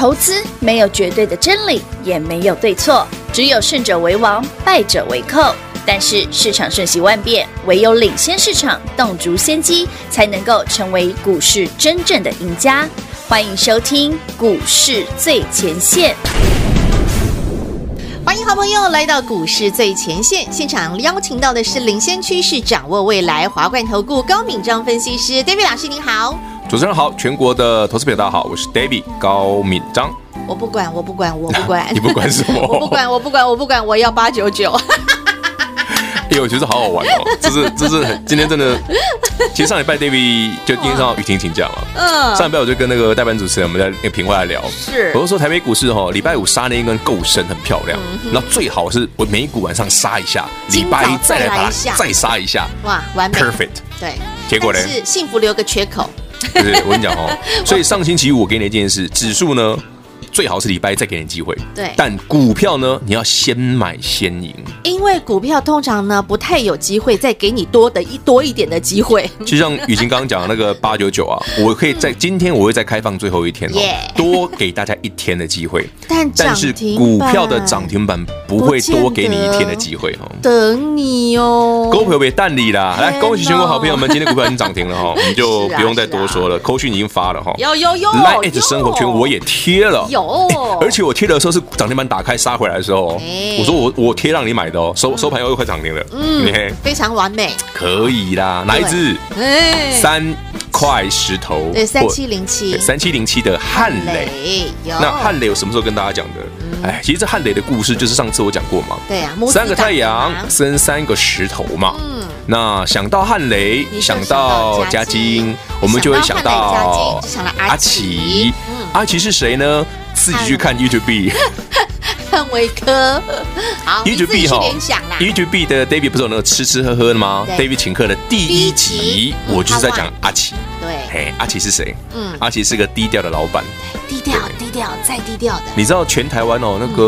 投资没有绝对的真理，也没有对错，只有胜者为王，败者为寇。但是市场瞬息万变，唯有领先市场，洞烛先机，才能够成为股市真正的赢家。欢迎收听股市最前线。欢迎好朋友来到股市最前线现场，邀请到的是领先趋势、掌握未来华冠投顾高敏章分析师 David 老师，您好。主持人好，全国的投资朋友大家好，我是 David 高敏章。我不管，我不管，我不管，你不管什么？我不管，我不管，我不管，我要八九九。哎呦，我觉得好好玩哦！这是这是今天真的，其实上礼拜 David 就因为上雨婷请假嘛，嗯，上礼拜我就跟那个代班主持人我们在那个评话来聊，是，我就说台北股市哈，礼拜五杀那一根够深，很漂亮，然后最好是我每股晚上杀一下，礼拜一再来把它再杀一下，哇，完美，perfect，对，结果呢是幸福留个缺口，对，我跟你讲哦，所以上星期五我给你一件事，指数呢。最好是礼拜再给你机会，对。但股票呢，你要先买先赢，因为股票通常呢不太有机会再给你多的一多一点的机会。就像雨晴刚刚讲的那个八九九啊，我可以在今天我会再开放最后一天哦.多给大家一天的机会。但但是股票的涨停板不会多给你一天的机会哦，等你哦。股票别淡你啦，来恭喜全国好朋友们，今天股票已经涨停了哈，我们就不用再多说了，扣讯已经发了哈，有有有，Line@ 生活圈我也贴了。哦，而且我贴的时候是涨停板打开杀回来的时候，我说我我贴让你买的哦，收收盘又快涨停了，嗯，非常完美，可以啦，哪一支？三块石头，对，三七零七，三七零七的汉雷，那汉雷我什么时候跟大家讲的？哎，其实这汉雷的故事就是上次我讲过嘛，对啊，三个太阳生三个石头嘛，嗯，那想到汉雷，想到嘉金，我们就会想到阿奇，阿奇是谁呢？自己去看 YouTube，看维科，好，YouTube 哈，YouTube 的 David 不是有那个吃吃喝喝的吗？David 请客的第一集，我就是在讲阿奇。对，嘿，阿奇是谁？嗯，阿奇是个低调的老板，低调，低调，再低调的。你知道全台湾哦，那个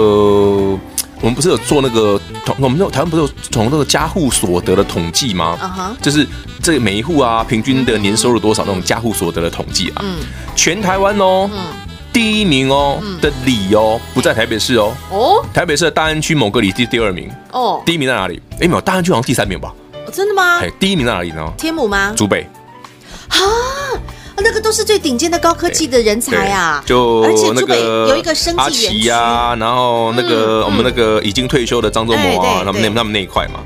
我们不是有做那个统，我们台湾不是有从那个家户所得的统计吗？就是这每一户啊，平均的年收入多少那种家户所得的统计啊。嗯，全台湾哦。嗯。第一名哦的里哦不在台北市哦哦，台北市的大安区某个里第第二名哦，第一名在哪里？哎没有，大安区好像第三名吧？真的吗？哎，第一名在哪里呢？天母吗？竹北啊，那个都是最顶尖的高科技的人才啊！就而且竹北有一个生技园区啊，然后那个我们那个已经退休的张忠谋啊，他们那他们那一块嘛。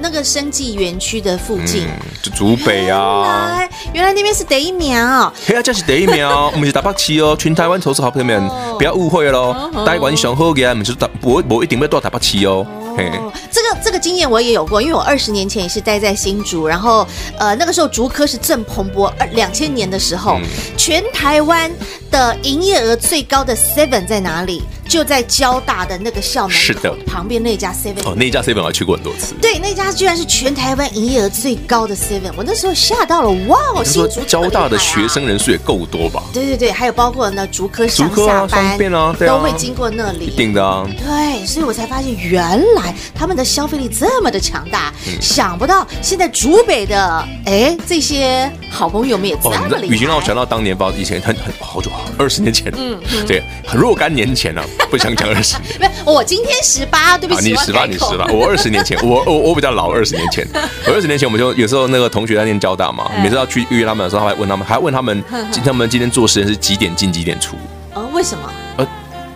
那个生技园区的附近，嗯、就竹北啊。原来原来那边是第一名哦。嘿啊，这是第一苗，我们是台北市哦。全台湾投资好朋友们，不要误会喽。台湾上好嘅，我们是台，我我一定要到台北市哦。哦，这个这个经验我也有过，因为我二十年前也是待在新竹，然后呃那个时候竹科是正蓬勃，二两千年的时候，嗯、全台湾的营业额最高的 Seven 在哪里？就在交大的那个校门口是的旁边那家 Seven 哦，那家 Seven 我还去过很多次。对，那家居然是全台湾营业额最高的 Seven，我那时候吓到了，哇！新竹交大的学生人数也够多吧？对对对，还有包括那竹科上下班都会经过那里，一定的啊。对，所以我才发现原来他们的消费力这么的强大，想不到现在竹北的哎这些好朋友们也这么厉害。雨晴让我想到当年吧，以前很很好久，二十年前，嗯，对，若干年前了。不想讲二十年，没有，我今天十八，对不起，你十八，你十八，我二十年前，我我我比较老，二十年前，我二十年前，我们就有时候那个同学在念交大嘛，每次要去约他们的时候，他还问他们，还问他们，他们今天做实验是几点进几点出？啊，为什么？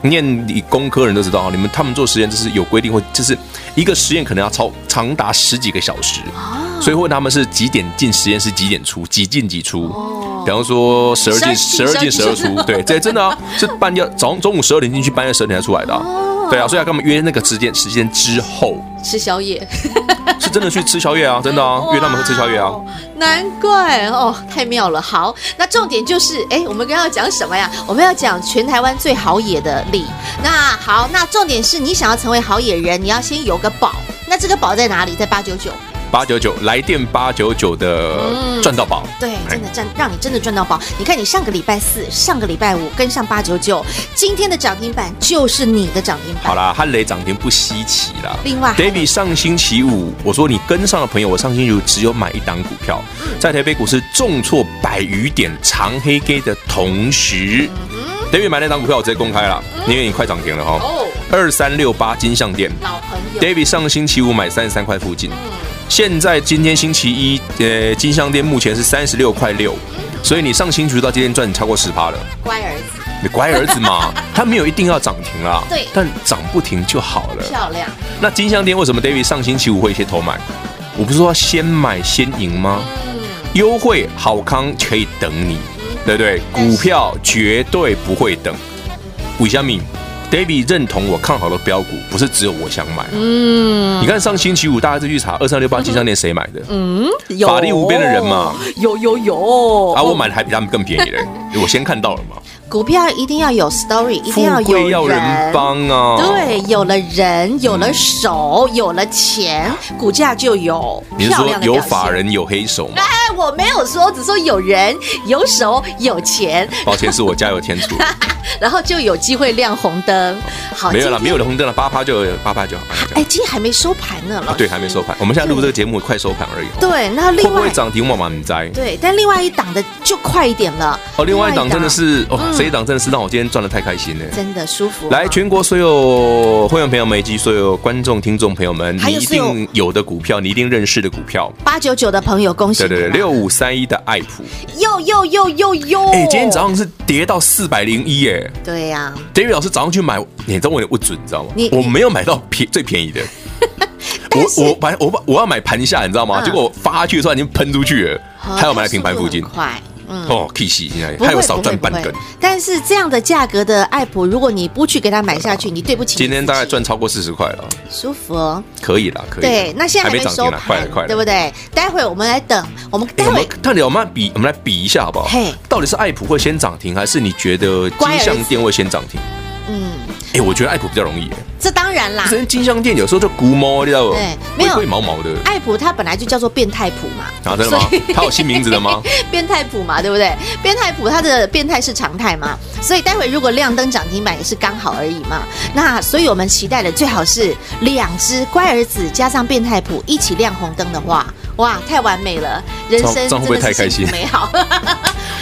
呃，念理工科人都知道啊，你们他们做实验就是有规定，会就是一个实验可能要超长达十几个小时，所以问他们是几点进实验室，几点出，几进几出。比方说十二进十二进十二出，对，这真的啊，是半夜早上中午十二点进去，半夜十二点才出来的，对啊，所以要跟我们约那个时间时间之后。吃宵夜，是 真的去吃宵夜啊，真的啊，约他们会吃宵夜啊，难怪哦，太妙了。好，那重点就是，哎，我们刚刚要讲什么呀？我们要讲全台湾最好野的礼。那好，那重点是你想要成为好野人，你要先有个宝。那这个宝在哪里？在八九九。八九九来电八九九的赚到宝，对，真的赚，让你真的赚到宝。你看，你上个礼拜四、上个礼拜五跟上八九九，今天的涨停板就是你的涨停板。好啦，汉雷涨停不稀奇啦。另外，David 上星期五我说你跟上的朋友，我上星期五只有买一档股票，在台北股市重挫百余点长黑 K 的同时，David 买那档股票我直接公开了，因为你快涨停了哈。哦，二三六八金像店，老朋友。David 上星期五买三十三块附近，现在今天星期一，呃，金香店目前是三十六块六，所以你上星期五到今天赚超过十趴了。乖儿子。你乖儿子嘛，他没有一定要涨停啦，对，但涨不停就好了。漂亮。那金香店为什么 David 上星期五会先偷买？我不是说要先买先赢吗？优惠好康可以等你，对不对？股票绝对不会等。为什么？David 认同我看好的标股，不是只有我想买。嗯，你看上星期五大家就去查二三六八金商店谁买的？嗯，法力无边的人嘛。有有有。啊，我买的还比他们更便宜嘞，我先看到了嘛。股票一定要有 story，一定要有要人帮啊！对，有了人，有了手，有了钱，股价就有漂亮的表现。你是说有法人有黑手吗？哎，我没有说，只说有人有手有钱。抱歉，是我加油添醋。然后就有机会亮红灯。好，没有了，没有了红灯了，八趴就八趴就好。哎，今天还没收盘呢，对，还没收盘。我们现在录这个节目快收盘而已。对，那另外会不会涨停？我们不知。对，但另外一档的就快一点了。哦，另外一档真的是哦。这一档真的是让我今天赚的太开心了，真的舒服。来，全国所有会员朋友们以及所有观众、听众朋友们，你一定有的股票，你一定认识的股票，八九九的朋友，恭喜！对对对，六五三一的爱普，又又又又又！哎，今天早上是跌到四百零一，哎，对呀。David 老师早上去买，你知道我有点不准，你知道吗？我没有买到便最便宜的，我我反正我把我要买盘下，你知道吗？结果我发下去的时候已经喷出去了，还要买在平盘附近，快。哦，K C 现在还有少赚半根，但是这样的价格的爱普，如果你不去给他买下去，你对不起。今天大概赚超过四十块了，舒服哦，可以了，可以。对，那现在还没收盘，快了，快了，对不对？待会我们来等，我们待会，看你我们来比，我们来比一下好不好？嘿，到底是爱普会先涨停，还是你觉得金像电会先涨停？嗯。哎，我觉得爱普比较容易。这当然啦，这金香店有时候就龟毛，你知道不？对，没有毛毛的。爱普它本来就叫做变态普嘛。啊，真的吗？它有新名字的吗？变态普嘛，对不对？变态普它的变态是常态嘛，所以待会如果亮灯涨停板也是刚好而已嘛。那所以我们期待的最好是两只乖儿子加上变态普一起亮红灯的话，哇，太完美了，人生真的是幸福美好。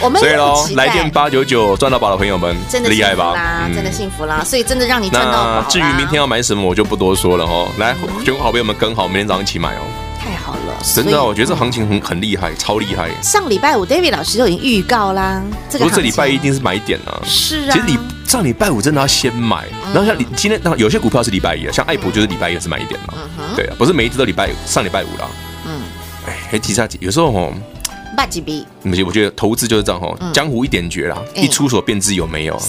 我们所以喽，来电八九九赚到宝的朋友们，真的厉害吧？真的幸福啦！所以真的让你赚到宝。至于明天要买什么，我就不多说了哦。来，全国好朋友们跟好，明天早上一起买哦。太好了，真的，我觉得这行情很很厉害，超厉害。上礼拜五，David 老师就已经预告啦。这个这礼拜一定是买点啊。是啊。其实你上礼拜五真的要先买，然后像你今天，那有些股票是礼拜一，像爱普就是礼拜一是买一点嘛。对啊，不是每一次都礼拜上礼拜五啦。嗯。哎，还其他有时候哦。八几笔？不是，我觉得投资就是这样哈，江湖一点绝啦，一出手便知有没有。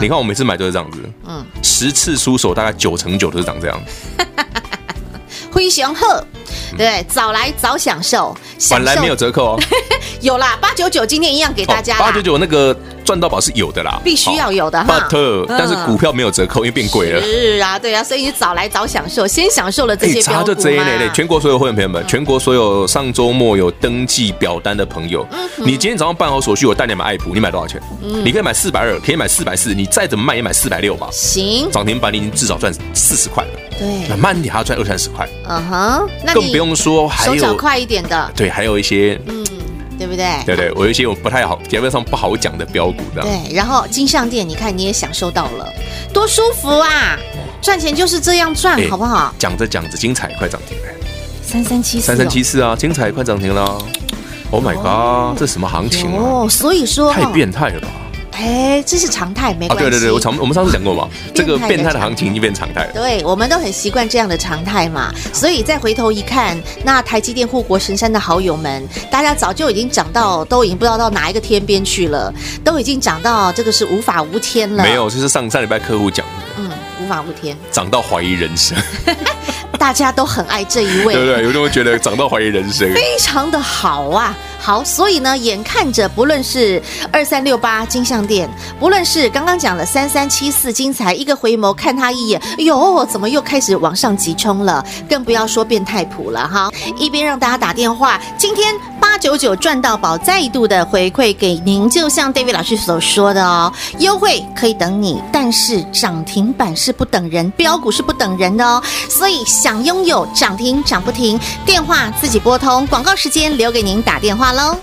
你看我每次买都是这样子，嗯，十次出手大概九成九都是长这样。灰熊鹤，对，早来早享受，晚来没有折扣哦。有啦，八九九今天一样给大家。八九九那个。赚到宝是有的啦，必须要有的哈。But，但是股票没有折扣，因为变贵了。是啊，对啊，所以你早来早享受，先享受了这些标股嘛。全国所有会员朋友们，全国所有上周末有登记表单的朋友，你今天早上办好手续，我带你买爱普，你买多少钱？你可以买四百二，可以买四百四，你再怎么卖也买四百六吧。行，涨停板你已经至少赚四十块了。对，那慢点还要赚二三十块。嗯哼，那更不用说还有快一点的。对，还有一些嗯。对不对？对对，我有一些我不太好，节目上不好讲的标股的。对，然后金项店，你看你也享受到了，多舒服啊！赚钱就是这样赚，好不好？讲着讲着，精彩快涨停了，三三七四，三三七四啊，精彩快涨停了！Oh my god，这什么行情啊？哦，所以说太变态了吧？哎，这是常态，没关系。对对对，我常我们上次讲过嘛，这个变态的行情已经变常态了。对，我们都很习惯这样的常态嘛，所以再回头一看，那台积电护国神山的好友们，大家早就已经涨到，都已经不知道到哪一个天边去了，都已经涨到这个是无法无天了。没有，就是上上礼拜客户讲的。嗯，无法无天，涨到怀疑人生。大家都很爱这一位，对不对？有种觉得长到怀疑人生，非常的好啊。好，所以呢，眼看着不论是二三六八金项店，不论是刚刚讲了三三七四金财，一个回眸看他一眼，哎呦，怎么又开始往上急冲了？更不要说变态谱了哈！一边让大家打电话，今天八九九赚到宝，再度的回馈给您，就像 David 老师所说的哦，优惠可以等你，但是涨停板是不等人，标股是不等人的哦。所以想拥有涨停涨不停，电话自己拨通，广告时间留给您打电话。喽，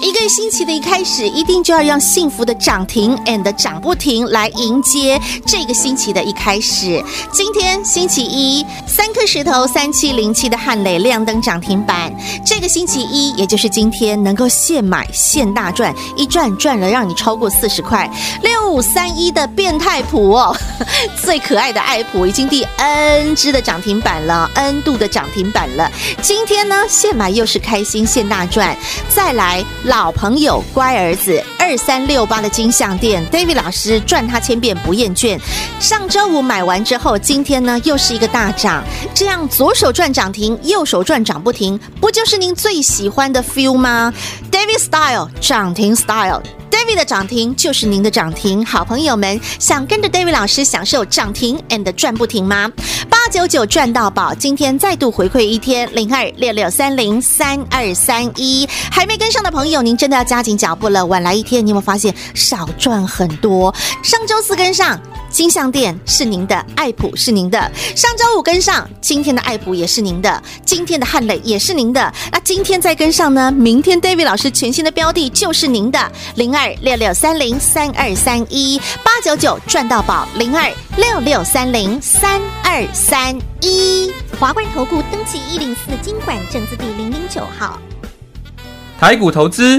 一个星期的一开始，一定就要让幸福的涨停 and 涨不停来迎接这个星期的一开始。今天星期一，三颗石头三七零七的汉磊亮灯涨停板。这个星期一，也就是今天，能够现买现大赚，一赚赚了让你超过四十块。六五三一的变态谱哦，最可爱的爱普已经第 N 支的涨停板了，N 度的涨停板了。今天呢，现买又是开心现大赚。再来老朋友乖儿子。二三六八的金像店，David 老师赚他千遍不厌倦。上周五买完之后，今天呢又是一个大涨，这样左手赚涨停，右手赚涨不停，不就是您最喜欢的 feel 吗？David Style 涨停 Style。David 的涨停就是您的涨停，好朋友们想跟着 David 老师享受涨停 and 赚不停吗？八九九赚到宝，今天再度回馈一天零二六六三零三二三一，还没跟上的朋友，您真的要加紧脚步了。晚来一天，你有没有发现少赚很多？上周四跟上。金项店是您的，爱普是您的。上周五跟上，今天的爱普也是您的，今天的汉磊也是您的。那今天再跟上呢？明天 David 老师全新的标的就是您的，零二六六三零三二三一八九九赚到宝，零二六六三零三二三一。华冠投顾登记一零四金管证字第零零九号。台股投资，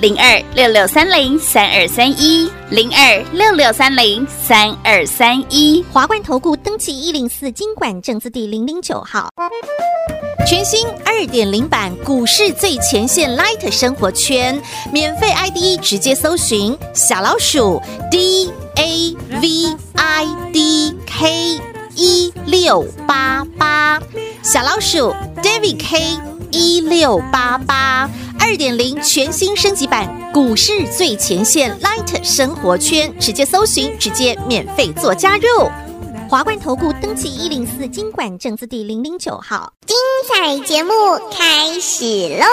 零二六六三零三二三一，零二六六三零三二三一，华冠投顾登记一零四金管证字第零零九号，全新二点零版股市最前线 Light 生活圈，免费 ID 直接搜寻小老鼠 D A V I D K 一六八八，小老鼠 David K 一六八八。二点零全新升级版股市最前线 Light 生活圈，直接搜寻，直接免费做加入。华冠投顾登记一零四经管证字第零零九号，精彩节目开始喽！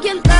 quien está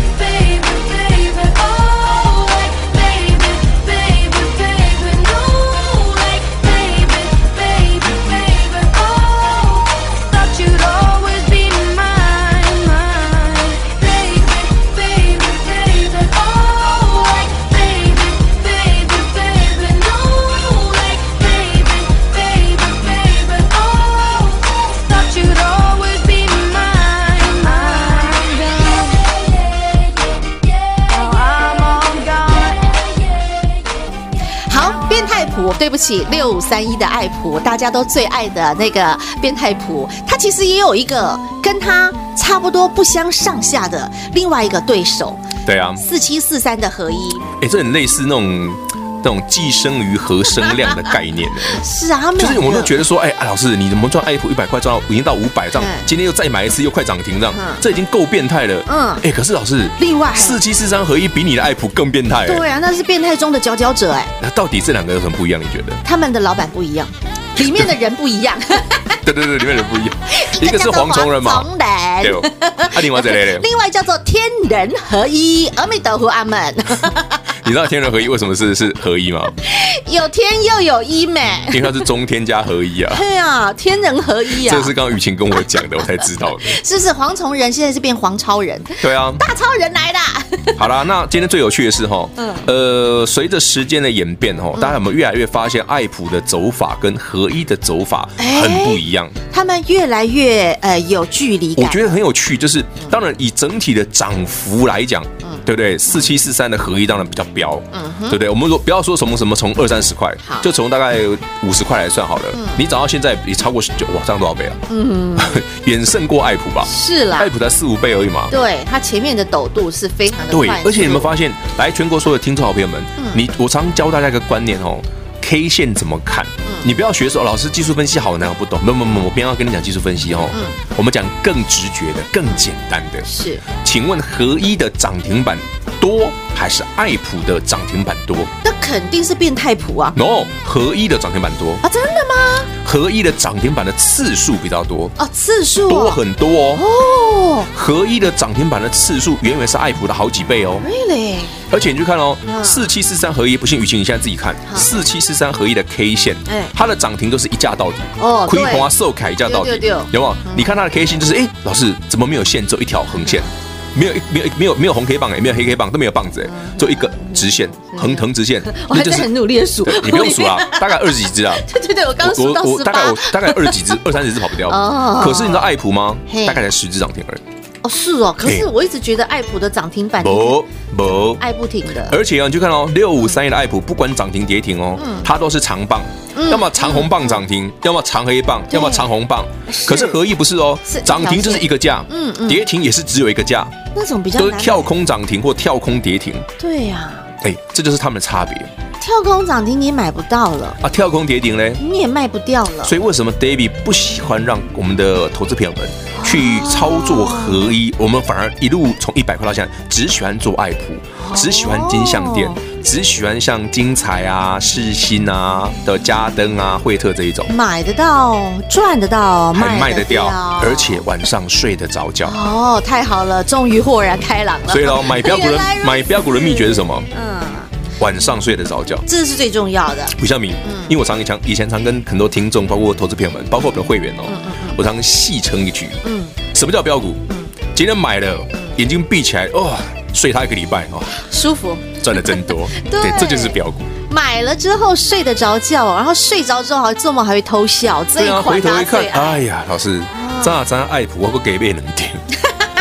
起，六五三一的爱普，大家都最爱的那个变态普，他其实也有一个跟他差不多不相上下的另外一个对手。对啊，四七四三的合一，哎，这很类似那种。这种寄生于和声量的概念呢？是啊，就是我们都觉得说，哎，老师，你怎么赚爱普一百块赚到已经到五百这样，今天又再买一次又快涨停这样，这已经够变态了。嗯，哎，可是老师，另外四七四三合一比你的爱普更变态。对啊，那是变态中的佼佼者哎。那到底这两个有什么不一样？你觉得？他们的老板不一样，里面的人不一样。对对对，里面人不一样，一个是蝗虫人嘛，对，啊，另外这类的，另外叫做天人合一，阿弥陀佛，阿门。你知道天人合一为什么是是合一吗？有天又有一美，因为它是中天加合一啊。对啊，天人合一啊。这是刚刚雨晴跟我讲的，我才知道的。是是，蝗虫人现在是变黄超人。对啊，大超人来了。好啦，那今天最有趣的是哈，嗯，呃，随着时间的演变哈，大家有没有越来越发现爱普的走法跟合一的走法很不一样？他们越来越呃有距离感。我觉得很有趣，就是当然以整体的涨幅来讲，嗯，对不对？四七四三的合一当然比较标，嗯，对不对？我们说不要说什么什么从二三十块，就从大概五十块来算好了。你涨到现在也超过九，哇，涨多少倍啊？嗯，远胜过爱普吧？是啦，爱普才四五倍而已嘛。对，它前面的陡度是非常的快。对，而且你们发现，来全国所有的听众好朋友们，你我常教大家一个观念哦。K 线怎么看？嗯、你不要学说老师技术分析好难，我不懂。不不不，我偏要跟你讲技术分析哦。嗯，我们讲更直觉的、更简单的。是，请问合一的涨停板多还是爱普的涨停板多？那肯定是变态普啊。No，合一的涨停板多啊？真的吗？合一的涨停板的次数比较多哦，次数多很多哦。哦，合一的涨停板的次数远远是爱普的好几倍哦。Really？而且你去看哦，四七四三合一，不信雨晴你现在自己看。四七四三合一的 K 线，它的涨停都是一价到底哦，亏花受凯一价到底，有没有？你看它的 K 线就是，哎，老师怎么没有线，只有一条横线，没有没有没有没有红 K 棒，哎没有黑 K 棒，都没有棒子，哎，就一个直线，横横直线。我还是很努力的数，你不用数啊，大概二十几只啊。对对对，我刚数到十八，大概我大概二十几只，二三十只跑不掉。可是你知道爱普吗？大概才十只涨停而已。哦，是哦，可是我一直觉得爱普的涨停板不不爱不停的，而且啊，你去看哦，六五三一的爱普，不管涨停跌停哦，它都是长棒，要么长红棒涨停，要么长黑棒，要么长红棒。可是合意不是哦，涨停就是一个价，嗯嗯，跌停也是只有一个价，那种比较都是跳空涨停或跳空跌停。对呀，哎，这就是他们的差别。跳空涨停你也买不到了。啊，跳空跌停嘞，你也卖不掉了。所以为什么 David 不喜欢让我们的投资朋友们去操作合一？我们反而一路从一百块到现在，只喜欢做爱普，只喜欢金项店，只喜欢像金彩啊、世新啊的嘉登啊、惠特这一种，买得到、赚得到、还卖得掉，而且晚上睡得着觉。哦，太好了，终于豁然开朗了。所以喽，买标股的 买标股的秘诀是什么？嗯。晚上睡得着觉，这是最重要的。胡孝明，嗯，因为我常以前以前常跟很多听众，包括投资朋友们，包括我们的会员哦，嗯嗯嗯，我常戏称一句，嗯，什么叫标股？嗯，今天买了，眼睛闭起来，哇，睡他一个礼拜，哦，舒服，赚的真多，对，这就是标股。买了之后睡得着觉，然后睡着之后还做梦还会偷笑，这一款回头一看，哎呀，老师，咋咱爱普我不给别人听。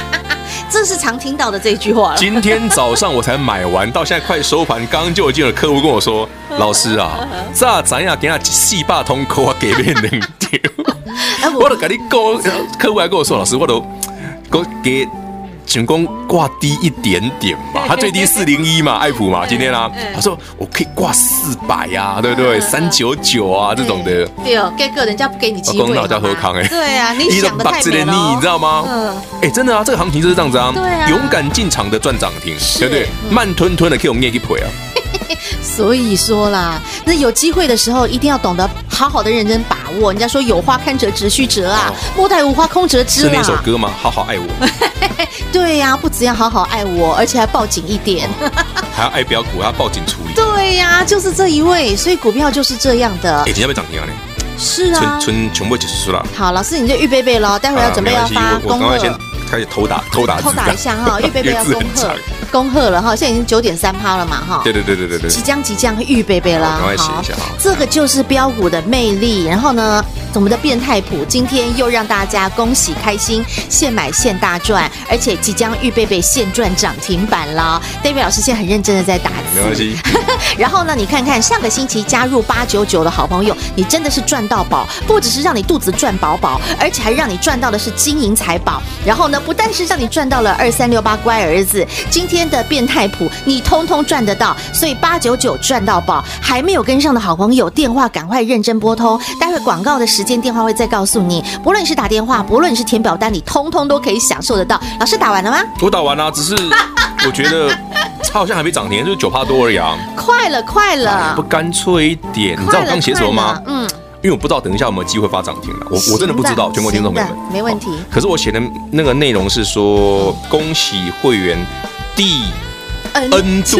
这是常听到的这句话了。今天早上我才买完，到现在快收盘，刚刚就有进了客户跟我说：“ 老师啊，这咱呀给他细霸通扣啊，给别人丢。” 我都跟你讲，客户还跟我说：“老师，我都给给成功挂低一点点嘛，他最低四零一嘛，爱普嘛，今天啊，他说我可以挂四百呀，对不对？三九九啊这种的。对哦，给个人家不给你机会。公道叫喝康哎。对啊，你想的太美了。你知道吗？嗯。哎，真的啊，这个行情就是这样子啊。对啊。勇敢进场的赚涨停，对不对？慢吞吞的可以我们念一赔啊。所以说啦，那有机会的时候一定要懂得好好的认真把握。人家说有花堪折直须折啊，莫待无花空折枝啊。是那首歌吗？好好爱我。对呀、啊，不只要好好爱我，而且还抱紧一点，还要爱标股，还要抱紧处理。对呀、啊，就是这一位，所以股票就是这样的。哎，今天要涨停啊？是啊，春春全部结束了。好，老师你就预备备喽，待会儿要准备要发恭贺。开始偷打偷打偷打一下哈，预备备要恭贺恭贺了哈，现在已经九点三趴了嘛哈。对对对对对对，即将即将预备备了。赶快写一下哈。这个就是标股的魅力。然后呢，我们的变态谱今天又让大家恭喜开心，现买现大赚，而且即将预备备现赚涨停板了。David 老师现在很认真的在打字。没关系。然后呢，你看看上个星期加入八九九的好朋友，你真的是赚到宝，不只是让你肚子赚饱饱，而且还让你赚到的是金银财宝。然后呢？不但是让你赚到了二三六八乖儿子，今天的变态谱你通通赚得到，所以八九九赚到宝，还没有跟上的好朋友，电话赶快认真拨通，待会广告的时间电话会再告诉你，不论你是打电话，不论你是填表单，你通通都可以享受得到。老师打完了吗？我打完了，只是 我觉得它好像还没涨停，就是九趴多而已啊。快了，快了，不干脆一点？你知道我刚写什么吗？嗯。因为我不知道等一下有没有机会发涨停了，我我真的不知道，全国听众朋友们，没问题。可是我写的那个内容是说，恭喜会员第 N 度，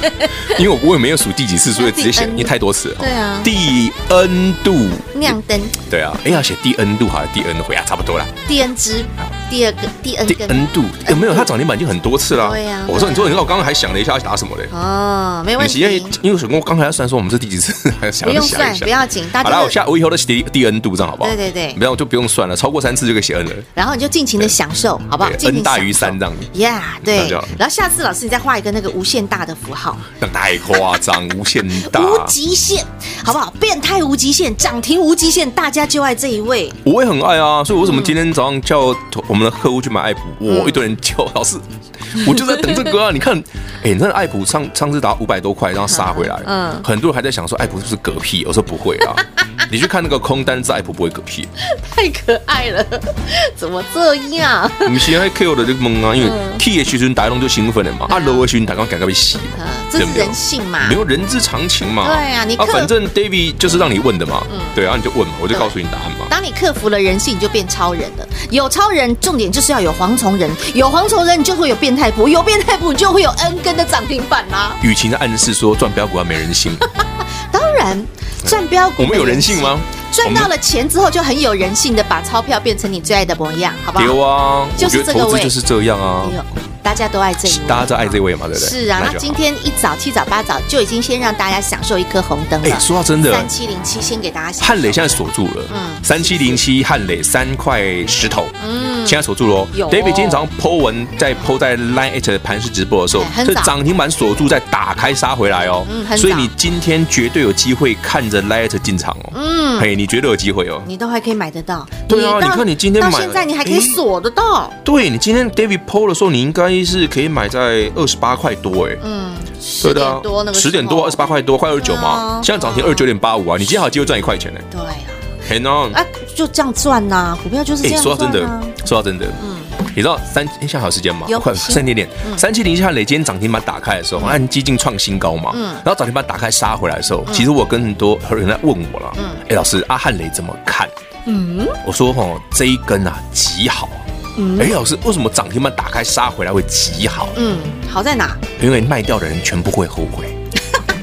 因为我我也没有数第几次，所以直接写，因为太多次了。对啊，第 N 度亮灯。对啊，哎，要写第 N 度好像第 N 回啊？差不多了。第 N 支，第二个第 N 度有 没有？它涨停板已经很多次了。对呀。我说，你说，你说我刚刚还想了一下要打什么嘞？哦，没问题。因为因为我刚才算说我们是第几次，还想不用算，不要紧。好了，我下我以后都写第第 N 度这样好不好？对对对。不要就不用算了，超过三次就可以写 N 了。然后你就尽情的享受，好不好？N 大于三这样。Yeah，对。然后下次老师你再画一个那个无限大的符号。那太夸张，无限大，无极限，好不好？变态无极限，涨停无极限，大家就爱这一位。我也很爱啊，所以为什么今天早上叫我们的客户去买爱普？我一堆人叫老师，我就在等这个啊！你看，哎，那爱普上上次打五百多块，然后杀回来，嗯，很多人还在想说爱普是不是嗝屁？我说不会啊，你去看那个空单，是爱普不会嗝屁。太可爱了，怎么这样？我们现在 K 我的就懵啊，因为 K 的时阵大家就兴奋了嘛，啊，low 的时阵大家赶快被洗嘛，这是人性嘛，没有人之常情嘛。对啊，你啊，反正 David 就是让你问的嘛，对啊，你就问嘛，我就告诉你答案嘛。当你克服了人性，你就变超人了。有超人，重点就是要有蝗虫人，有蝗虫人，你就会有变态股，有变态股，你就会有 N 根的涨停板啦。雨晴的暗示说，赚标股要没人性。当然，赚标股我们有人性吗？赚到了钱之后，就很有人性的把钞票变成你最爱的模样，好不好？有啊，就是这个位，就是这样啊。大家都爱这一位，大家都爱这位嘛，对不对？是啊，那今天一早七早八早就已经先让大家享受一颗红灯了。哎，说到真的，三七零七先给大家。汉磊现在锁住了，嗯，三七零七汉磊三块石头，嗯，现在锁住喽。有 David 今天早上 Po 文在 Po 在 Line at 盘式直播的时候，这涨停板锁住再打开杀回来哦，嗯，所以你今天绝对有机会看着 Line at 进场哦，嗯，嘿，你绝对有机会哦，你都还可以买得到。对啊，你看你今天买，到现在你还可以锁得到。对，你今天 David Po 的时候，你应该是可以买。在二十八块多哎，嗯，十点多那个十点多二十八块多，快二十九嘛，现在涨停二十九点八五啊，你今天好机会赚一块钱呢。对啊，很哦，哎，就这样赚呐，股票就是这样。说到真的，说到真的，嗯，你知道三，现在还有时间吗？快剩一点点，三七零一下磊今天涨停板打开的时候，按基金创新高嘛，嗯，然后涨停板打开杀回来的时候，其实我跟很多人在问我了，嗯，哎，老师阿汉雷怎么看？嗯，我说哦，这一根啊极好。哎，老师，为什么涨停板打开杀回来会极好？嗯，好在哪？因为卖掉的人全部会后悔。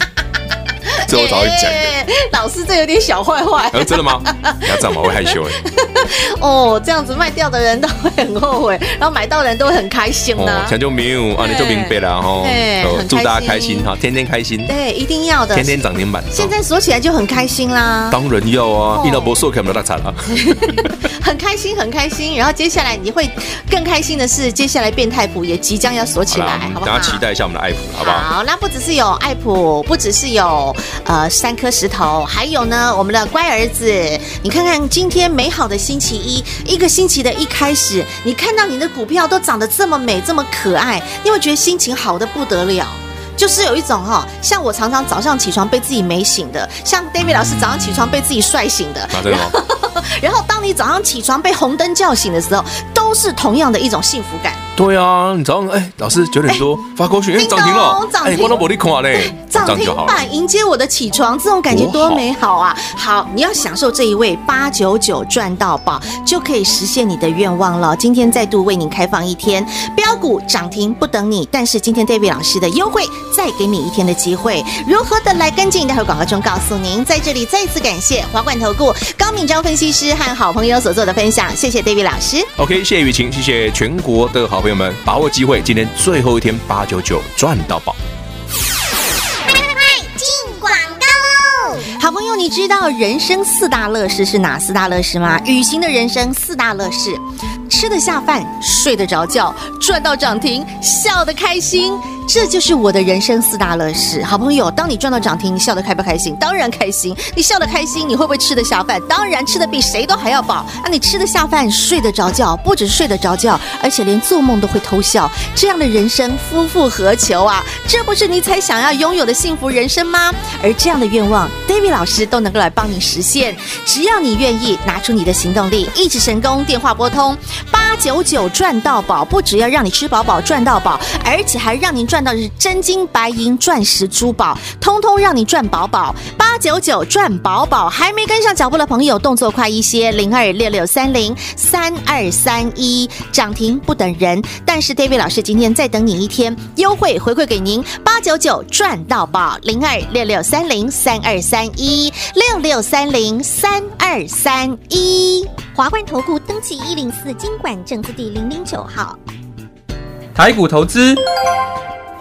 这我早就讲的。老师，这有点小坏坏。真的吗？你要这样吗？会害羞哎。哦，这样子卖掉的人都会很后悔，然后买到的人都会很开心呢。讲就没有啊，你就明白了哈。祝大家开心哈，天天开心。对，一定要的。天天涨停板。现在锁起来就很开心啦。当然要啊，一劳不收，看不到大惨了。很开开心，很开心。然后接下来你会更开心的是，接下来变态谱也即将要锁起来，好不好？大家期待一下我们的爱谱，好不好？好，那不只是有爱谱，不只是有呃三颗石头，还有呢我们的乖儿子。你看看今天美好的星期一，一个星期的一开始，你看到你的股票都长得这么美，这么可爱，你会觉得心情好的不得了。就是有一种哈，像我常常早上起床被自己美醒的，像 David 老师早上起床被自己帅醒的。啊，对吗？然后当你早上起床被红灯叫醒的时候，都是同样的一种幸福感。对啊，你早上哎，老师九点多发过去，哎，涨停了，涨停，我都没你看嘞，涨停板迎接我的起床，这种感觉多美好啊！好，你要享受这一位八九九赚到宝，就可以实现你的愿望了。今天再度为您开放一天标股涨停不等你，但是今天 David 老师的优惠再给你一天的机会，如何的来跟进？待会广告中告诉您。在这里再次感谢华冠投顾高敏章分析师和好朋友所做的分享，谢谢 David 老师。OK，谢谢雨晴，谢谢全国的好。朋友们，把握机会，今天最后一天八九九赚到宝！快快快进广告喽！好朋友，你知道人生四大乐事是哪四大乐事吗？雨晴的人生四大乐事：吃得下饭，睡得着觉，赚到涨停，笑得开心。这就是我的人生四大乐事，好朋友。当你赚到涨停，你笑得开不开心？当然开心。你笑得开心，你会不会吃得下饭？当然吃得比谁都还要饱。啊，你吃得下饭，睡得着觉，不止睡得着觉，而且连做梦都会偷笑。这样的人生，夫复何求啊？这不是你才想要拥有的幸福人生吗？而这样的愿望，David 老师都能够来帮你实现。只要你愿意拿出你的行动力，一指神功，电话拨通八九九赚到宝，不只要让你吃饱饱赚到宝，而且还让您。赚到的是真金白银、钻石珠宝，通通让你赚饱饱。八九九赚饱饱，还没跟上脚步的朋友，动作快一些，零二六六三零三二三一，涨停不等人。但是 David 老师今天再等你一天，优惠回馈给您，八九九赚到宝，零二六六三零三二三一六六三零三二三一。华冠投顾登记一零四金管证字第零零九号，台股投资。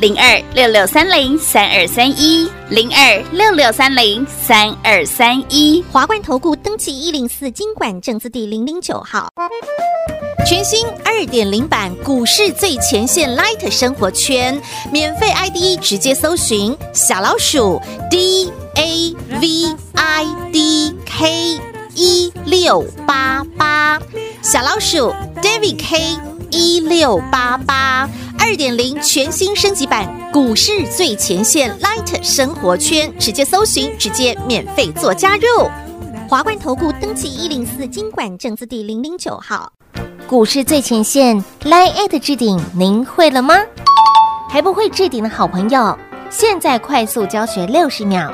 零二六六三零三二三一，零二六六三零三二三一，华冠投顾登记一零四金管证字第零零九号，全新二点零版股市最前线 Light 生活圈，免费 ID 直接搜寻小老鼠 D A V I D K 一六八八，小老鼠 David K 一六八八。二点零全新升级版股市最前线 Light 生活圈，直接搜寻，直接免费做加入。华冠投顾登记一零四经管证字第零零九号，股市最前线 Light 置顶，您会了吗？还不会置顶的好朋友，现在快速教学六十秒。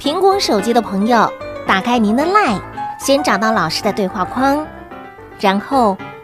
苹果手机的朋友，打开您的 Light，先找到老师的对话框，然后